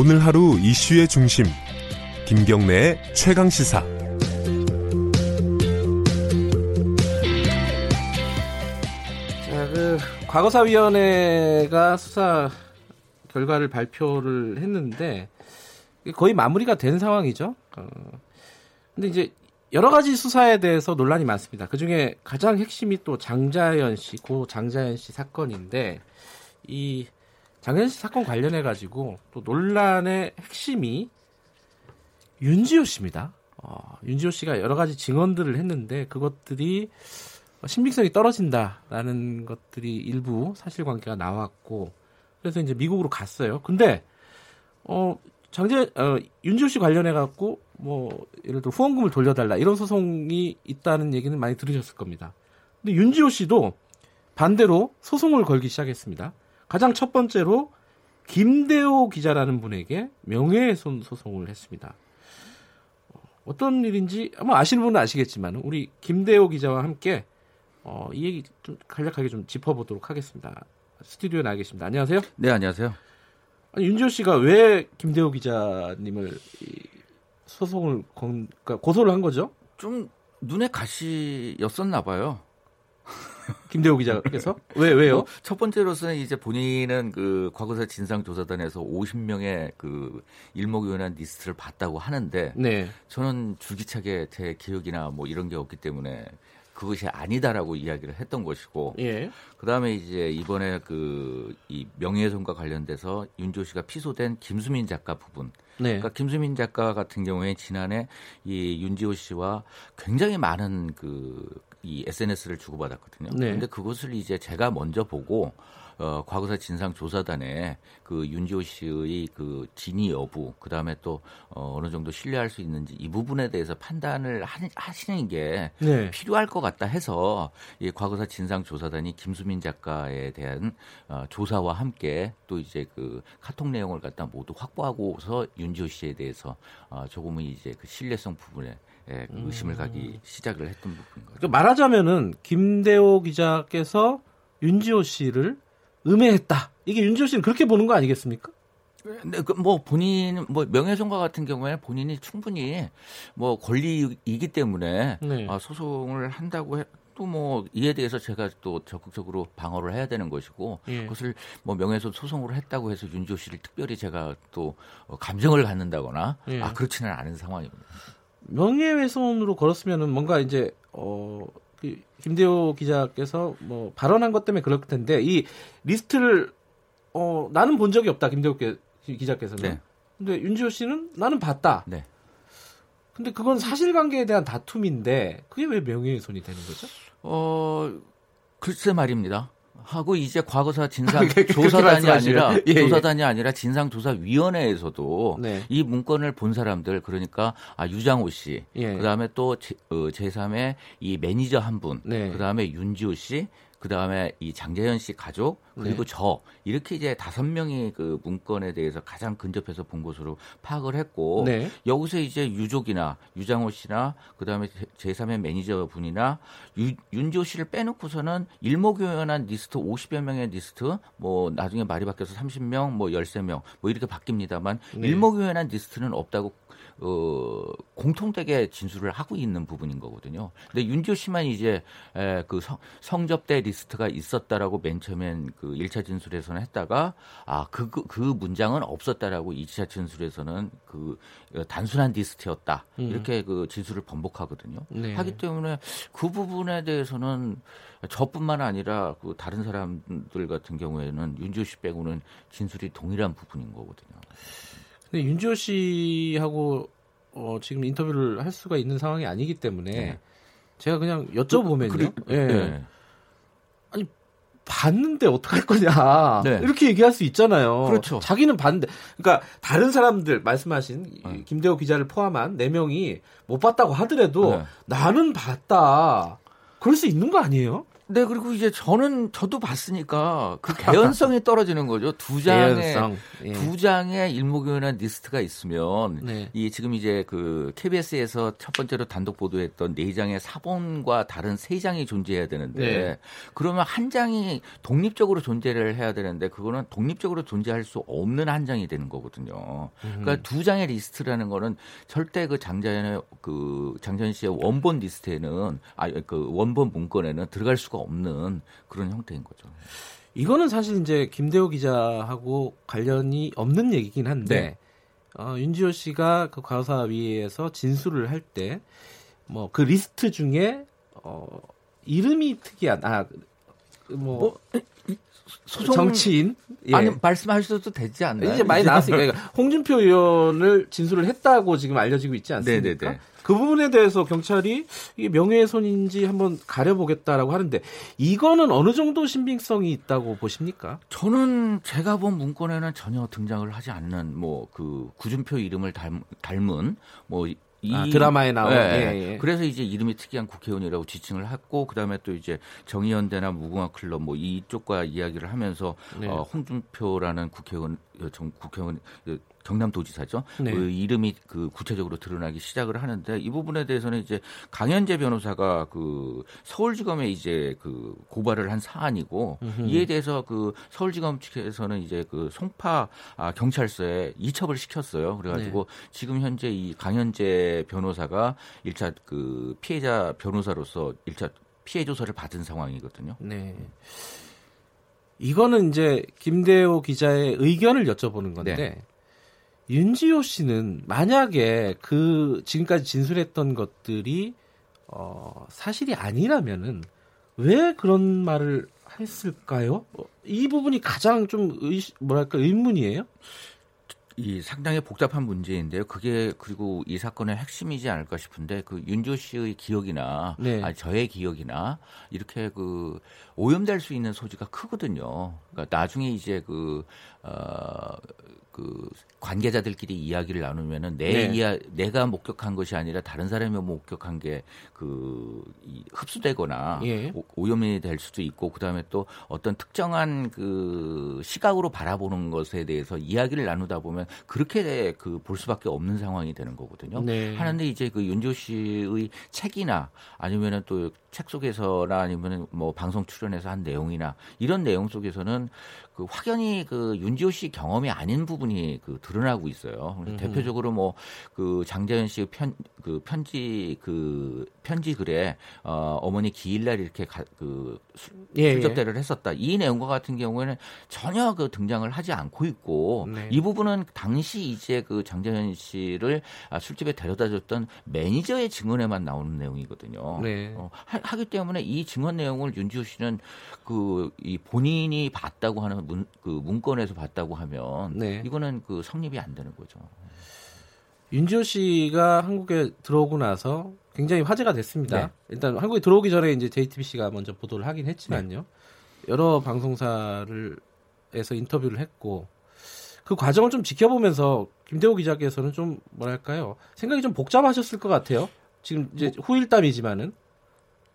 오늘 하루 이슈의 중심 김경래의 최강 시사 자, 그 과거사위원회가 수사 결과를 발표를 했는데 거의 마무리가 된 상황이죠. 어, 근데 이제 여러 가지 수사에 대해서 논란이 많습니다. 그 중에 가장 핵심이 또 장자연 씨, 고 장자연 씨 사건인데 이 장자연 씨 사건 관련해 가지고 또 논란의 핵심이 윤지호 씨입니다. 어, 윤지호 씨가 여러 가지 증언들을 했는데 그것들이 신빙성이 떨어진다라는 것들이 일부 사실관계가 나왔고 그래서 이제 미국으로 갔어요. 근데 어 장재 어, 윤지호 씨 관련해 갖고 뭐 예를 들어 후원금을 돌려달라 이런 소송이 있다는 얘기는 많이 들으셨을 겁니다. 근데 윤지호 씨도 반대로 소송을 걸기 시작했습니다. 가장 첫 번째로 김대호 기자라는 분에게 명예훼손 소송을 했습니다. 어떤 일인지 아마 아시는 분은 아시겠지만 우리 김대호 기자와 함께 어, 이 얘기 좀 간략하게 좀 짚어보도록 하겠습니다. 스튜디오에 나와 계십니다. 안녕하세요. 네, 안녕하세요. 아니, 윤지호 씨가 왜 김대호 기자님을 이 소송을 건, 그러니까 고소를 한 거죠? 좀 눈에 가시였었나 봐요. 김대호 기자께서 왜 왜요? 뭐, 첫 번째로서는 이제 본인은 그 과거사 진상조사단에서 50명의 그 일목요연한 리스트를 봤다고 하는데 네. 저는 줄기차게 제 기억이나 뭐 이런 게 없기 때문에 그것이 아니다라고 이야기를 했던 것이고 예. 그다음에 이제 이번에 그 이 명예훼손과 관련돼서 윤조 씨가 피소된 김수민 작가 부분 네. 그러니까 김수민 작가 같은 경우에 지난해 이 윤지호 씨와 굉장히 많은 그 이 SNS를 주고받았거든요. 네. 근데 그것을 이제 제가 먼저 보고 어, 과거사 진상조사단에 그 윤지호 씨의 그 진위 여부, 그 다음에 또 어, 어느 정도 신뢰할 수 있는지 이 부분에 대해서 판단을 하, 하시는 게 네. 필요할 것 같다 해서 이 과거사 진상조사단이 김수민 작가에 대한 어, 조사와 함께 또 이제 그 카톡 내용을 갖다 모두 확보하고서 윤지호 씨에 대해서 어, 조금은 이제 그 신뢰성 부분에 예, 그 의심을 가기 시작을 했던 부분인 거죠. 그러니까 말하자면은 김대호 기자께서 윤지호 씨를 음해했다. 이게 윤지호 씨는 그렇게 보는 거 아니겠습니까? 근데 그 뭐 본인 뭐 명예훼손과 같은 경우에 본인이 충분히 뭐 권리이기 때문에 네. 아, 소송을 한다고 해. 또뭐 이에 대해서 제가 또 적극적으로 방어를 해야 되는 것이고 예. 그것을 뭐 명예훼손 소송으로 했다고 해서 윤지호 씨를 특별히 제가 또 어, 감정을 갖는다거나 예. 아 그렇지는 않은 상황입니다. 명예훼손으로 걸었으면은 뭔가 이제 어 그 김대호 기자께서 뭐 발언한 것 때문에 그럴 텐데 이 리스트를 어 나는 본 적이 없다 김대호 기- 기자께서는 네. 근데 윤지호 씨는 나는 봤다. 네. 근데 그건 사실관계에 대한 다툼인데 그게 왜 명예훼손이 되는 거죠? 어 글쎄 말입니다. 하고 이제 과거사 진상 조사단이. 아니라 예, 예. 조사단이 아니라 진상조사위원회에서도 네. 이 문건을 본 사람들 그러니까 아 유장호 씨 예. 그다음에 또 제, 어, 제3의 이 매니저 한 분, 네. 그다음에 윤지호 씨, 그 다음에 이 장재현 씨 가족 그리고 네. 저 이렇게 이제 다섯 명이 그 문건에 대해서 가장 근접해서 본 것으로 파악을 했고 네. 여기서 이제 유족이나 유장호 씨나 그 다음에 제- 제3의 매니저 분이나 유, 윤지오 씨를 빼놓고서는 일목요연한 리스트 50여 명의 리스트 뭐 나중에 말이 바뀌어서 30명 뭐 13명 뭐 이렇게 바뀝니다만 네. 일목요연한 리스트는 없다고 어, 공통되게 진술을 하고 있는 부분인 거거든요. 근데 윤지오 씨만 이제 에, 그 성, 성접대 리스트가 있었다라고 맨 처음엔 그 1차 진술에서는 했다가 아, 그, 그, 그 문장은 없었다라고 2차 진술에서는 그 어, 단순한 리스트였다. 음. 이렇게 그 진술을 번복하거든요. 네. 하기 때문에 그 부분에 대해서는 저뿐만 아니라 그 다른 사람들 같은 경우에는 윤지호 씨 빼고는 진술이 동일한 부분인 거거든요. 근데 윤지호 씨하고 어, 지금 인터뷰를 할 수가 있는 상황이 아니기 때문에 네. 제가 그냥 여쭤보면요. 그리- 예. 네. 봤는데 어떡할 거냐 네. 이렇게 얘기할 수 있잖아요. 그렇죠. 자기는 봤는데, 그러니까 다른 사람들 말씀하신 이 네. 김대호 기자를 포함한 네 명이 못 봤다고 하더라도 네. 나는 봤다. 그럴 수 있는 거 아니에요? 네, 그리고 이제 저는 저도 봤으니까 그 개연성이 떨어지는 거죠. 두 장의 개연성. 예. 두 장의 일목요연한 리스트가 있으면 네. 이 지금 이제 그 KBS에서 첫 번째로 단독 보도했던 네 장의 사본과 다른 세 장이 존재해야 되는데 네. 그러면 한 장이 독립적으로 존재를 해야 되는데 그거는 독립적으로 존재할 수 없는 한 장이 되는 거거든요. 그러니까 두 장의 리스트라는 거는 절대 그 장자연의 그 장자연 씨의 원본 리스트에는 아 그 원본 문건에는 들어갈 수가 없는 그런 형태인 거죠. 이거는 사실 이제 김대호 기자하고 관련이 없는 얘기긴 한데 네. 어, 윤지호 씨가 그 과거사위에서 진술을 할 때 뭐 그 리스트 중에 어, 이름이 특이한 아뭐 소송- 정치인 예. 아니 말씀하셔도 되지 않나요? 이제 많이 나왔으니까 그러니까 홍준표 의원을 진술을 했다고 지금 알려지고 있지 않습니까? 네네네. 그 부분에 대해서 경찰이 이게 명예훼손인지 한번 가려보겠다라고 하는데 이거는 어느 정도 신빙성이 있다고 보십니까? 저는 제가 본 문건에는 전혀 등장을 하지 않는 뭐 그 구준표 이름을 닮, 닮은 뭐 이, 아, 드라마에 나온, 예, 예, 예. 그래서 이제 이름이 특이한 국회의원이라고 지칭을 했고 그다음에 또 이제 정의연대나 무궁화 클럽 뭐 이쪽과 이야기를 하면서 네. 어, 홍준표라는 국회의원 어, 정, 국회의원 어, 경남도지사죠. 네. 그 이름이 그 구체적으로 드러나기 시작을 하는데 이 부분에 대해서는 이제 강현재 변호사가 그 서울지검에 이제 그 고발을 한 사안이고 이에 대해서 그 서울지검 측에서는 이제 그 송파 아, 경찰서에 이첩을 시켰어요. 그래가지고 네. 지금 현재 이 강현재 변호사가 1차 그 피해자 변호사로서 1차 피해 조사를 받은 상황이거든요. 네. 이거는 이제 김대호 기자의 의견을 여쭤보는 건데 네. 윤지호 씨는 만약에 그 지금까지 진술했던 것들이 어, 사실이 아니라면은 왜 그런 말을 했을까요? 어, 이 부분이 가장 좀 의, 뭐랄까 의문이에요. 이 상당히 복잡한 문제인데요. 그게 그리고 이 사건의 핵심이지 않을까 싶은데 그 윤조 씨의 기억이나 네. 아니 저의 기억이나 이렇게 그 오염될 수 있는 소지가 크거든요. 그러니까 나중에 이제 그 어, 그 관계자들끼리 이야기를 나누면은 내 네. 이야 내가 목격한 것이 아니라 다른 사람이 목격한 게그 흡수되거나 예. 오- 오염이 될 수도 있고 그다음에 또 어떤 특정한 그 시각으로 바라보는 것에 대해서 이야기를 나누다 보면 그렇게 그 볼 수밖에 없는 상황이 되는 거거든요. 네. 하는데 이제 그 윤조 씨의 책이나 아니면은 또 책 속에서나 아니면은 뭐 방송 출연해서 한 내용이나 이런 내용 속에서는 그 확연히 그 윤 지호 씨 경험이 아닌 부분이 그 드러나고 있어요. 그래서 대표적으로 뭐 그 장자연 씨의 편그 편지 그 편지 글에 어 어머니 기일날 이렇게 가, 그 술- 예, 술접대를 했었다. 이 내용과 같은 경우에는 전혀 그 등장을 하지 않고 있고 네. 이 부분은 당시 이제 그 장자연 씨를 아, 술집에 데려다 줬던 매니저의 증언에만 나오는 내용이거든요. 네. 어, 하, 하기 때문에 이 증언 내용을 윤지호 씨는 그 이 본인이 봤다고 하는 문, 그 문건에서 봤다고 하면 네. 이거는 그 성립이 안 되는 거죠. 윤지호 씨가 한국에 들어오고 나서 굉장히 화제가 됐습니다. 네. 일단 한국에 들어오기 전에 이제 JTBC가 먼저 보도를 하긴 했지만요. 여러 방송사를 에서 인터뷰를 했고 그 과정을 좀 지켜보면서 김대호 기자께서는 좀 뭐랄까요 생각이 좀 복잡하셨을 것 같아요. 지금 이제 후일담이지만은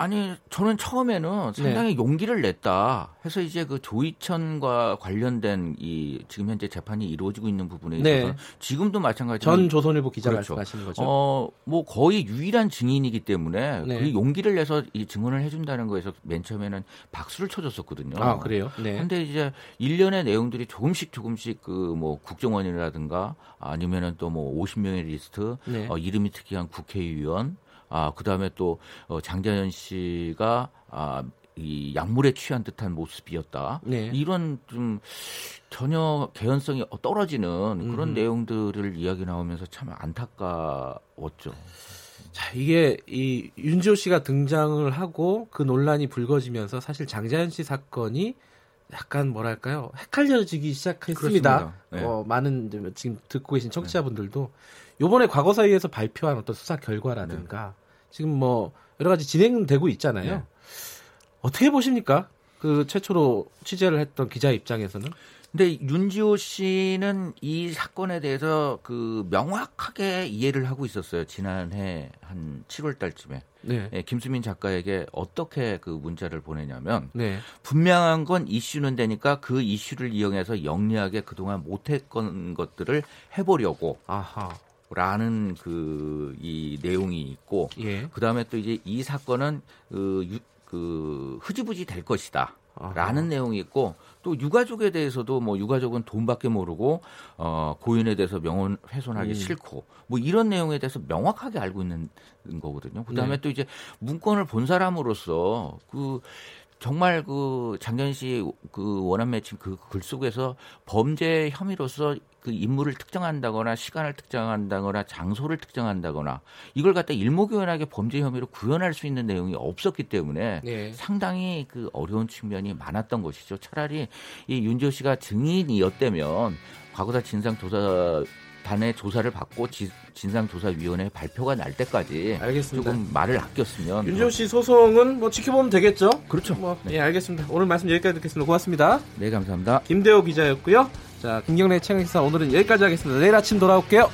아니 저는 처음에는 네. 상당히 용기를 냈다 해서 이제 그 조이천과 관련된 이 지금 현재 재판이 이루어지고 있는 부분에 네. 있어서 지금도 마찬가지로 전 조선일보 기자 그렇죠. 말씀하시는 거죠. 어, 뭐 거의 유일한 증인이기 때문에 네. 그 용기를 내서 이 증언을 해준다는 거에서 맨 처음에는 박수를 쳐줬었거든요. 아 그래요? 네. 근데 이제 일련의 내용들이 조금씩 조금씩 그 뭐 국정원이라든가 아니면은 또 뭐 50명의 리스트, 네. 어, 이름이 특이한 국회의원, 아 그 다음에 또 어, 장자연 씨가 아, 이 약물에 취한 듯한 모습이었다. 네. 이런 좀 전혀 개연성이 떨어지는 그런 음. 내용들을 이야기 나오면서 참 안타까웠죠. 자, 이게 이 윤지호 씨가 등장을 하고 그 논란이 불거지면서 사실 장자연 씨 사건이 약간 뭐랄까요 헷갈려지기 시작했습니다. 네. 어, 많은 지금 듣고 계신 청취자분들도 요번에 과거사위에서 발표한 어떤 수사 결과라든가 지금 뭐 여러 가지 진행되고 있잖아요. 네. 어떻게 보십니까? 그 최초로 취재를 했던 기자 입장에서는 근데 윤지호 씨는 이 사건에 대해서 그 명확하게 이해를 하고 있었어요. 지난해 한 7월 달쯤에. 네. 예, 김수민 작가에게 어떻게 그 문자를 보내냐면 네. 분명한 건 이슈는 되니까 그 이슈를 이용해서 영리하게 그동안 못했던 것들을 해보려고 아하. 라는 그 이 내용이 있고 예. 그다음에 또 이제 이 사건은 그, 유, 그 흐지부지 될 것이다. 아하. 라는 내용이 있고 또 유가족에 대해서도 뭐 유가족은 돈밖에 모르고 어 고인에 대해서 명언 훼손하기 음. 싫고 뭐 이런 내용에 대해서 명확하게 알고 있는 거거든요. 그다음에 네. 또 이제 문건을 본 사람으로서 그 정말 그 장현 씨 그 원한 매칭 그 글 속에서 범죄 혐의로서 그 인물을 특정한다거나 시간을 특정한다거나 장소를 특정한다거나 이걸 갖다 일목요연하게 범죄 혐의로 구현할 수 있는 내용이 없었기 때문에 네. 상당히 그 어려운 측면이 많았던 것이죠. 차라리 이 윤지호 씨가 증인이었다면 과거사 진상조사단의 조사를 받고 지- 진상조사위원회 발표가 날 때까지 알겠습니다. 조금 말을 아꼈으면 윤지호 씨 소송은 뭐 지켜보면 되겠죠? 그렇죠. 뭐, 예, 알겠습니다. 오늘 말씀 여기까지 듣겠습니다. 고맙습니다. 네 감사합니다. 김대호 기자였고요. 자, 김경래 채널기사 오늘은 여기까지 하겠습니다. 내일 아침 돌아올게요.